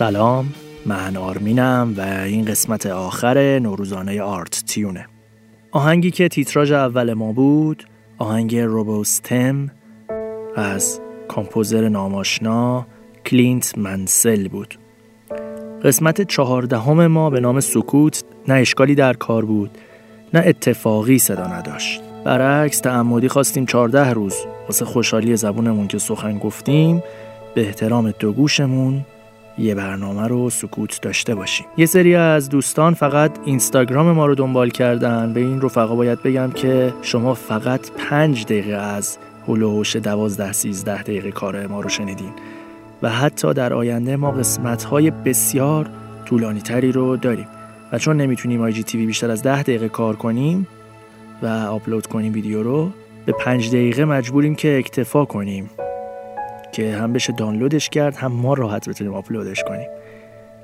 سلام. من آرمینم و این قسمت آخر نوروزانه آرت تیونه. آهنگی که تیتراژ اول ما بود آهنگ روبوستم از composer نام‌آشنا کلینت منسل بود. قسمت چهاردهم ما به نام سکوت نه اشکالی در کار بود نه اتفاقی صدا نداشت. برعکس تعمدی خواستیم 14 روز واسه خوشحالی زبونمون که سخن گفتیم به احترام دو گوشمون یه برنامه رو سکوت داشته باشیم. یه سری از دوستان فقط اینستاگرام ما رو دنبال کردن. به این رفقا باید بگم که شما فقط پنج دقیقه از هلوهوش دوازده سیزده دقیقه کار ما رو شنیدین. و حتی در آینده ما قسمت های بسیار طولانی تری رو داریم. و چون نمی‌تونیم آی تیوی بیشتر از ده دقیقه کار کنیم و آپلود کنیم ویدیو رو به پنج دقیقه مجبوریم که اکتفا کنیم. که هم بشه دانلودش کرد هم ما راحت بتونیم آپلودش کنیم.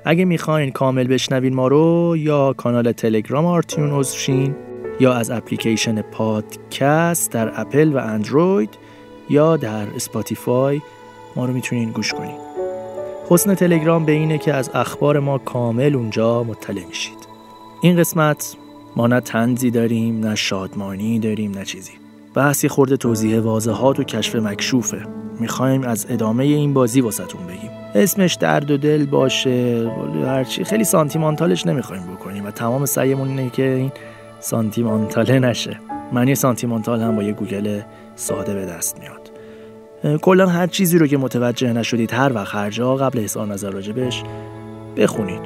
اگه می‌خواین کامل بشنوین ما رو یا کانال تلگرام آرت تیون عضوشین یا از اپلیکیشن پادکست در اپل و اندروید یا در اسپاتیفای ما رو می‌تونین گوش کنین. حسن تلگرام به اینه که از اخبار ما کامل اونجا مطلع میشید. این قسمت ما نه تنزی داریم نه شادمانی داریم نه چیزی. بحثی خورده توضیح واضحات و کشف مکشوفه. می‌خوایم از ادامه این بازی واسهتون بگیم. اسمش درد و دل باشه هرچی خیلی سانتیمانتالش نمی‌خوایم بکنیم و تمام سعیمون اینه که این سانتیمانتاله نشه. معنی سانتیمانتال هم با یه گوگل ساده به دست میاد. کلا هر چیزی رو که متوجه نشدید هر وقت هر جا قبل اظهار نظر راجبش بخونید.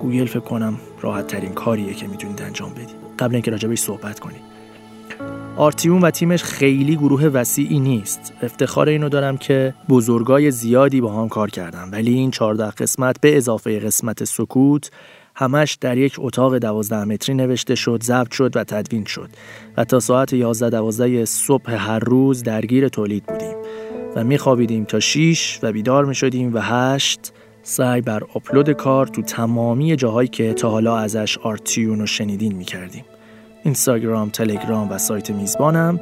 گوگل فکر کنم راحت ترین کاریه که می‌تونید انجام بدید. قبل اینکه راجع بهش صحبت کنید. آرت تیون و تیمش خیلی گروه وسیعی نیست. افتخار اینو دارم که بزرگای زیادی با هم کار کردم ولی این 14 قسمت به اضافه قسمت سکوت همش در یک اتاق 12 متری نوشته شد ضبط شد و تدوین شد. و تا ساعت 11 12 صبح هر روز درگیر تولید بودیم. و میخوابیدیم تا 6 و بیدار می‌شدیم و 8 سعی بر آپلود کار تو تمامی جاهایی که تا حالا ازش آرت تیون رو شنیدین می‌کردیم. اینستاگرام، تلگرام و سایت میزبانم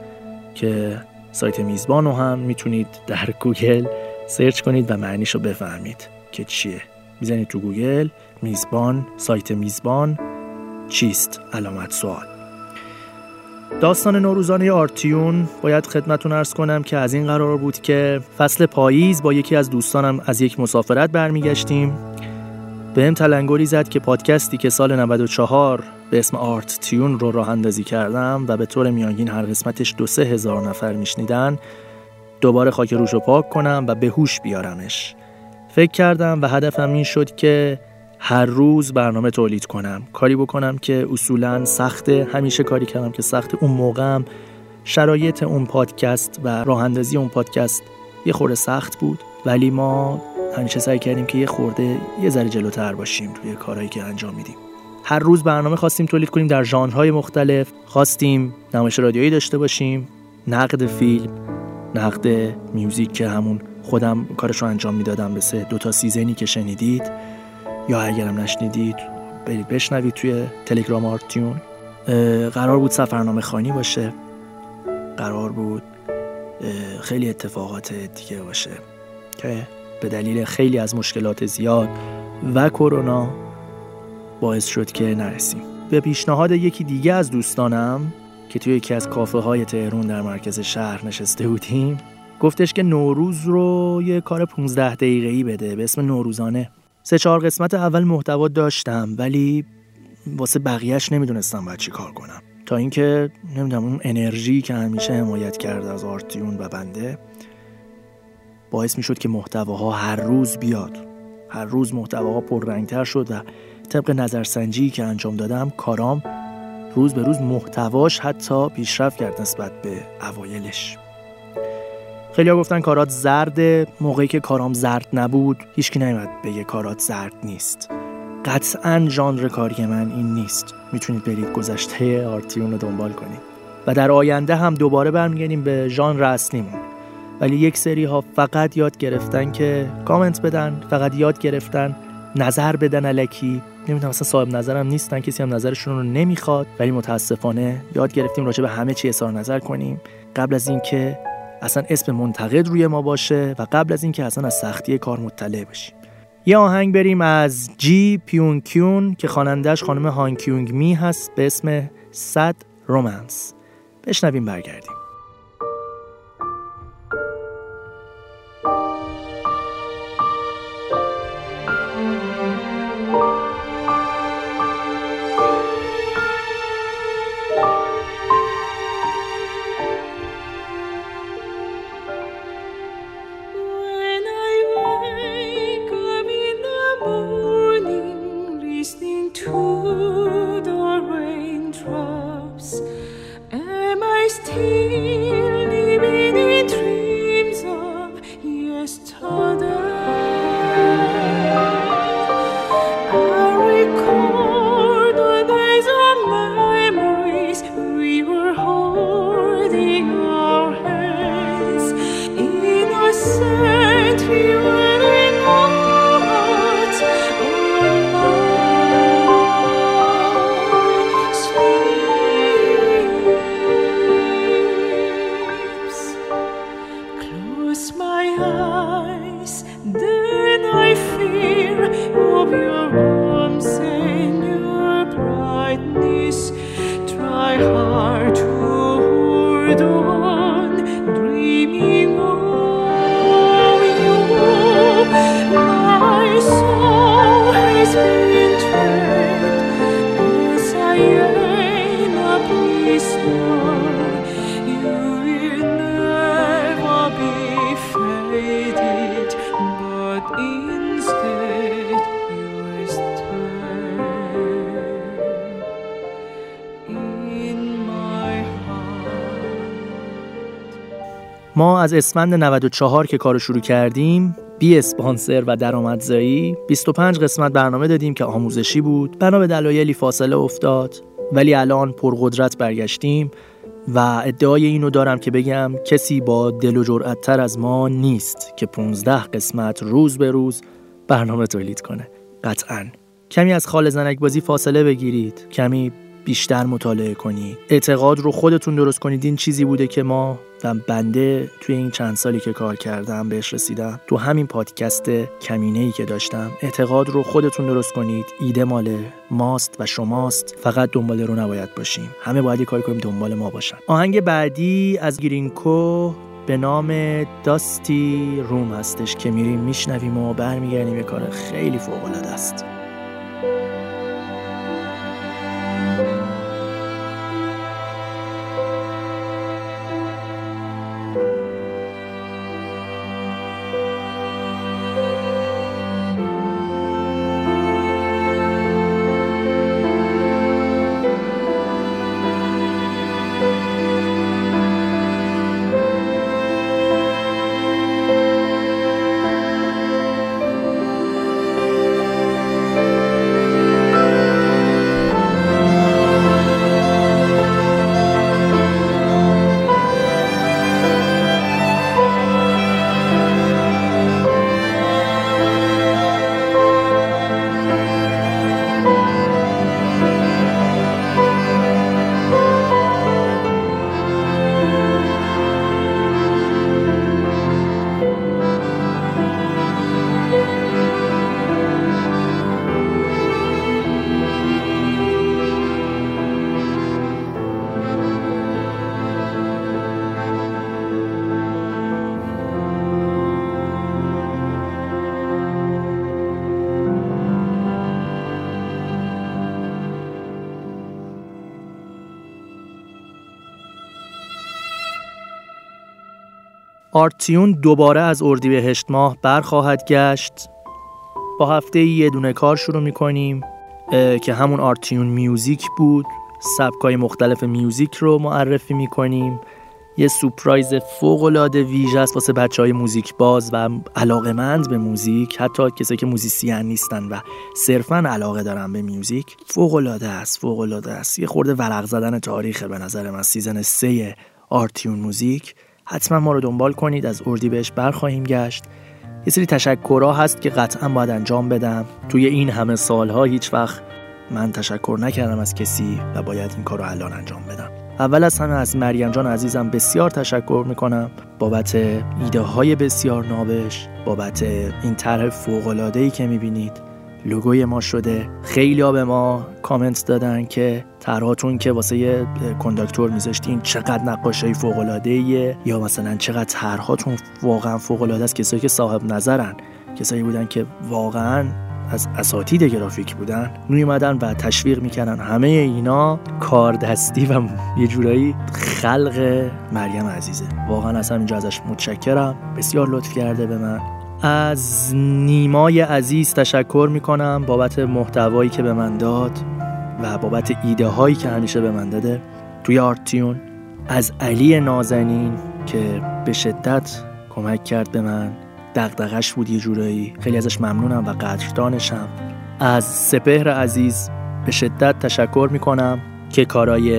که سایت میزبان رو هم می‌تونید در گوگل search کنید و معنیش رو بفهمید که چیه. می‌زنید تو گوگل میزبان سایت میزبان چیست؟ علامت سوال. داستان نوروزانه آرتیون باید خدمتون ارز کنم که از این قرار بود که فصل پاییز با یکی از دوستانم از یک مسافرت برمیگشتیم. به هم تلنگری زد که پادکستی که سال 94 به اسم آرت تیون رو راه اندازی کردم و به طور میانگین هر قسمتش دو سه هزار نفر میشنیدن دوباره خاک روش رو پاک کنم و به هوش بیارمش. فکر کردم و هدفم این شد که هر روز برنامه تولید کنم. کاری بکنم که اصولا سخته همیشه کاری کردم که سخت اون موقعم شرایط اون پادکست و راه اندازی اون پادکست یه خورده سخت بود ولی ما همیشه سعی کردیم که یه خورده یه ذره جلوتر باشیم توی کارهایی که انجام میدیم. هر روز برنامه خواستیم تولید کنیم در ژانرهای مختلف. خواستیم نمایش رادیویی داشته باشیم نقد فیلم نقد music که همون خودم کارش رو انجام می‌دادم سه دو تا season ی که شنیدید. یا اگرم نشنیدید برید بشنوید توی تلگرام آرت تیون. قرار بود سفرنامه خانی باشه. قرار بود خیلی اتفاقات دیگه باشه. که به دلیل خیلی از مشکلات زیاد و کرونا باعث شد که نرسیم. به پیشنهاد یکی دیگه از دوستانم که توی یکی از کافه های تهرون در مرکز شهر نشسته بودیم گفتش که نوروز رو یه کار 15 دقیقه ای بده به اسم نوروزانه. سه چهار قسمت اول محتوا داشتم ولی واسه بقیهش نمی‌دونستم باید چی کار کنم. تا اینکه نمی‌دونم اون انرژی که همیشه حمایت کرده از آرتیون و بنده باعث می‌شد که محتواها هر روز بیاد. هر روز محتواها پررنگتر شد و طبق نظرسنجی که انجام دادم کارام روز به روز محتواش حتی پیشرفت کرد نسبت به اوایلش. خیلی ها گفتن کارات زرده موقعی که کارام زرد نبود هیچکی نمیاد بگه کارات زرد نیست. قطعا ژانر کاری من این نیست. می‌تونید برید گذشته آرتیون رو دنبال کنید. و در آینده هم دوباره برمیگردیم به ژانر اصلیمون. ولی یک سری ها فقط یاد گرفتن که کامنت بدن فقط یاد گرفتن نظر بدن علکی نمی‌دونم اصلا صاحب نظرم نیستن کسی هم نظرشون رو نمی‌خواد ولی متاسفانه یاد گرفتیم راجع به همه چی اظهار نظر کنیم. قبل از اینکه اصلا اسم منتقد روی ما باشه و قبل از اینکه اصلا از سختی کار مطلع باشیم یه آهنگ بریم از جی پیون کیون که خوانندهش خانم هان کیونگ می هست به اسم صد رومنس بشنویم برگردیم. ما از اسفند 94 که کارو شروع کردیم بی اسپانسر و درآمدزایی 25 قسمت برنامه دادیم که آموزشی بود. بنا به دلایلی فاصله افتاد ولی الان پرقدرت برگشتیم و ادعای اینو دارم که بگم کسی با دل و جرأت تر از ما نیست که 15 قسمت روز به روز برنامه تولید کنه. قطعا. کمی از خال زنک بازی فاصله بگیرید. کمی بیشتر مطالعه کنید اعتقاد رو خودتون درست کنید. این چیزی بوده که ما و بنده توی این چند سالی که کار کردم بهش رسیدم. تو همین پادکست کمینه ای که داشتم اعتقاد رو خودتون درست کنید. ایده مال ماست و شماست. فقط دنبال رو نباید باشیم. همه باید یه کاری کنیم دنبال ما باشن. آهنگ بعدی از گرینکو به نام داستی روم هستش که میریم میشنویم و برمیگردیم. یه کار خیلی فوق العاده است. آرت تیون دوباره از اردیبهشت ماه برخواهد گشت. با هفته یه دونه کار شروع می‌کنیم که همون آرت تیون music بود. سبکای مختلف music رو معرفی می‌کنیم. یه surprise فوق العاده ویژه است واسه بچه های موزیک باز و علاقمند به موزیک. حتی کسایی که موزیسین نیستن و صرفا علاقه دارن به music فوق العاده است فوق العاده است. یه خورده ورق زدن تاریخ به نظر من. season سه آرتیون موزیک. حتما ما رو دنبال کنید از اردی بهش برخواهیم گشت. یه سری تشکرها هست که قطعا باید انجام بدم. توی این همه سالها هیچ وقت من تشکر نکردم از کسی و باید این کار رو الان انجام بدم. اول از همه از مریم جان عزیزم بسیار تشکر می‌کنم. بابت ایده های بسیار نابش بابت این طرح فوق العاده ای که می‌بینید. لوگوی ما شده. خیلی ها به ما کامنت دادن که طرحاتون که واسه کنداکتور میذاشتین چقدر نقاشی فوق العاده یا مثلا چقدر طرحاتون واقعا فوق العاده است؟ کسایی که صاحب نظرن کسایی بودن که واقعا از اساتید گرافیک بودن می اومدن و تشویق می‌کردن. همه اینا کار دستی و یه جورایی خلق مریم عزیزه. واقعا از همینجا ازش متشکرم. بسیار لطف کرده به من. از نیمای عزیز تشکر می‌کنم بابت محتوایی که به من داد و بابت ایده هایی که همیشه به من داده. توی آرتیون از علی نازنین که به شدت کمک کرد به من. دقدقش بود یه جورایی. خیلی ازش ممنونم و قدردانشم. از سپهر عزیز به شدت تشکر می‌کنم. که کارای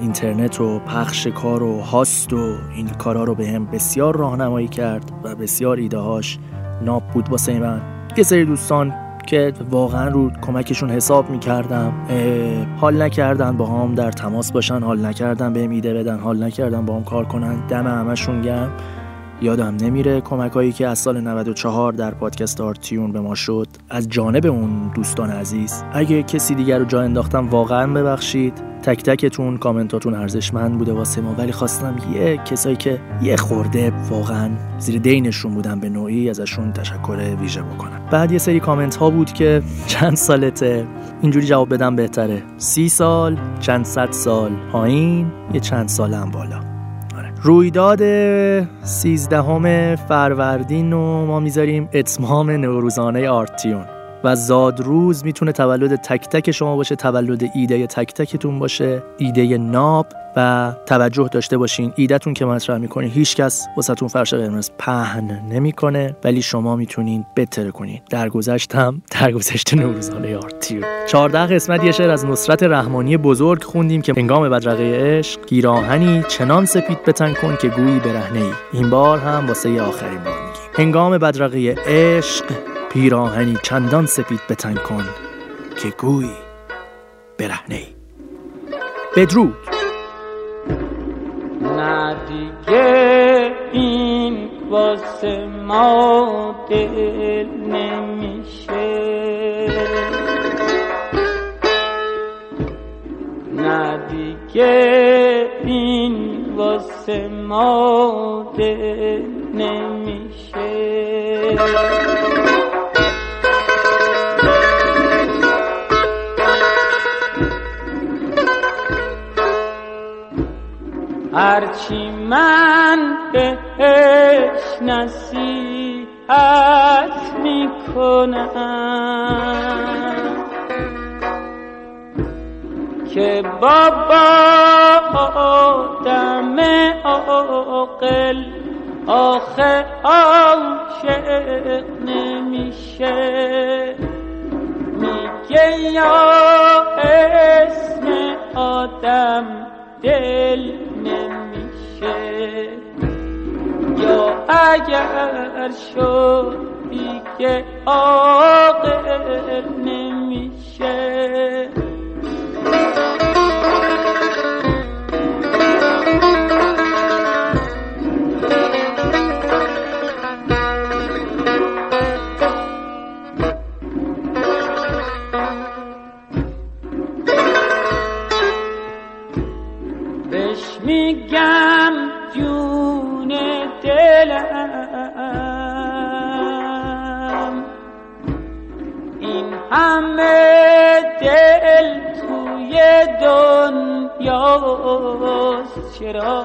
اینترنت و پخش کار و هاست و این کارا رو به هم بسیار راهنمایی کرد و بسیار ایده هاش ناب بود واسه من. یه سری دوستان که واقعا رو کمکشون حساب می‌کردم حال نکردن با هم در تماس باشن حال نکردن به ایده بدن حال نکردن با هم کار کنن دم همشون گرم. یادم نمیره کمک هایی که از سال 94 در پادکست آرتیون به ما شد. از جانب اون دوستان عزیز اگه کسی دیگر رو جا انداختم واقعا ببخشید. تک تکتون کامنتاتون ارزشمند بوده واسه ما ولی خواستم یه کسایی که یه خورده واقعا زیر دینشون بودن به نوعی ازشون تشکر ویژه بکنم. بعد یه سری کامنت ها بود که چند سالته اینجوری جواب بدم بهتره. سی سال چند صد سال پایین یه چند سالم بالا. رویداد سیزدهم فروردین رو ما می‌ذاریم اتمام نوروزانه آرتیون. و زادروز می‌تونه تولد تک تک شما باشه تولد ایده تک تکتون باشه ایده ناب و توجه داشته باشین. ایدهتون که مطرح می‌کنین هیچکس واسهتون فرش قرمز پهن نمی‌کنه ولی شما می‌تونین بتره کنین. در گذشتم در گذشت نوروزانه آرتیو. 14 قسمت یه شعر از نصرت رحمانی بزرگ خوندیم که هنگام بدرقه عشق گیراهنی چنان سپید بتن کن که گویی برهنه ای این بار هم واسه آخرین بار میگیم. هنگام بدرقه عشق پیراهنی چندان سپید بتن کن که گویی برهنه. بدرود. نه دیگه این واسه ما دل نمیشه. نه دیگه این واسه ما دل نمیشه. هرچی من بهش نصیحت می‌کنم. که بابا آدم عاقل آخه عاشق نمیشه. میگه یا اگر شدی که عاقل نمیشه. همه دل توی دنیاست چرا؟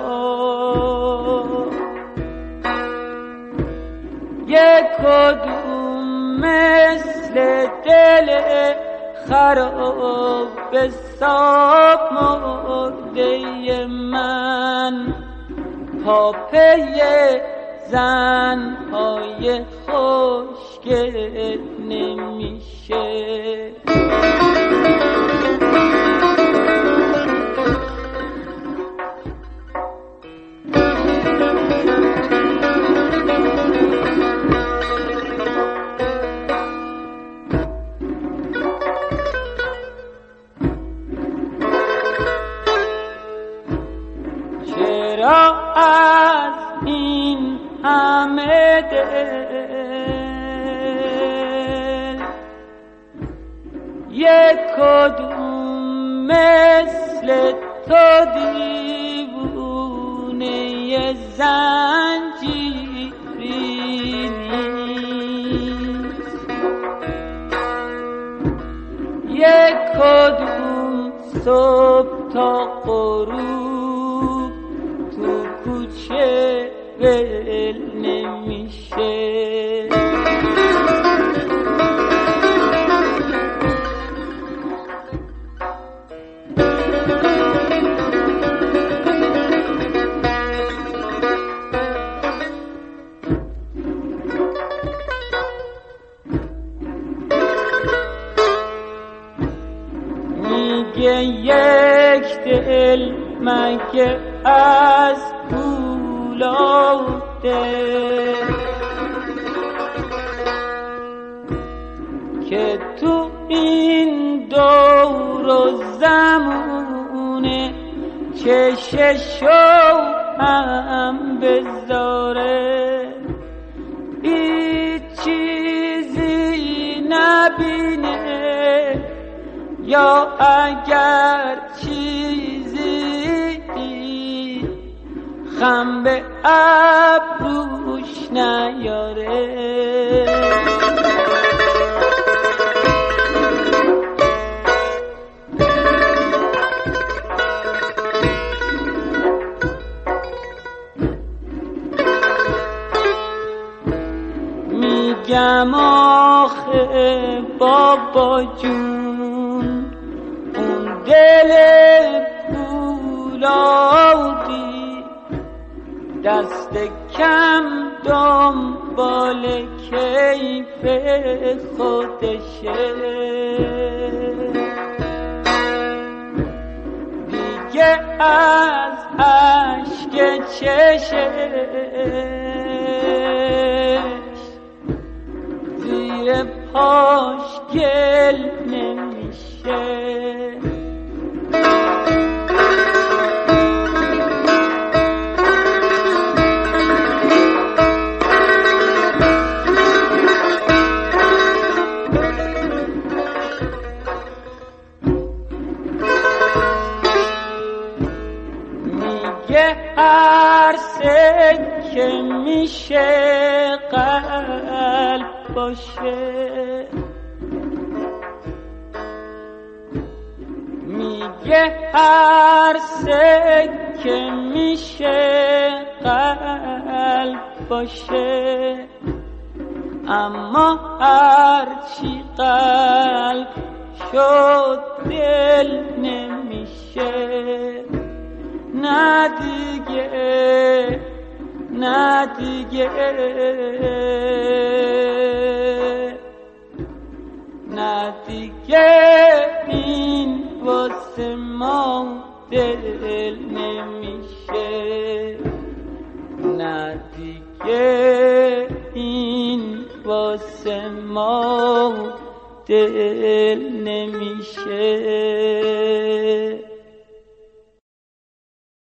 یک کدوم مثل دل خراب ساب مرده من. پاپه زن های خوشگل نمیشه. کدوم مثل تو دیوونه زنجیری یک کدوم صبح تا غروب تو کوچه ول نمیشه. مگه از پولاده که تو این دور و زمونه چششو هم بذاره. هیچ چیزی نبینه. یا اگر چیزی خم به ابروش نیاره. میگم آخه بابا جون اون دل دست کم دنبال کیف خودشه. دیگه از عشق چشش زیر پاش گل نمیشه. باشه. میگه هر سکه میشه قلب باشه. اما هرچی قلب شد دل نمیشه. نه دیگه نه دیگه. نه این واسه ما دل نمیشه. نه این واسه ما دل نمیشه.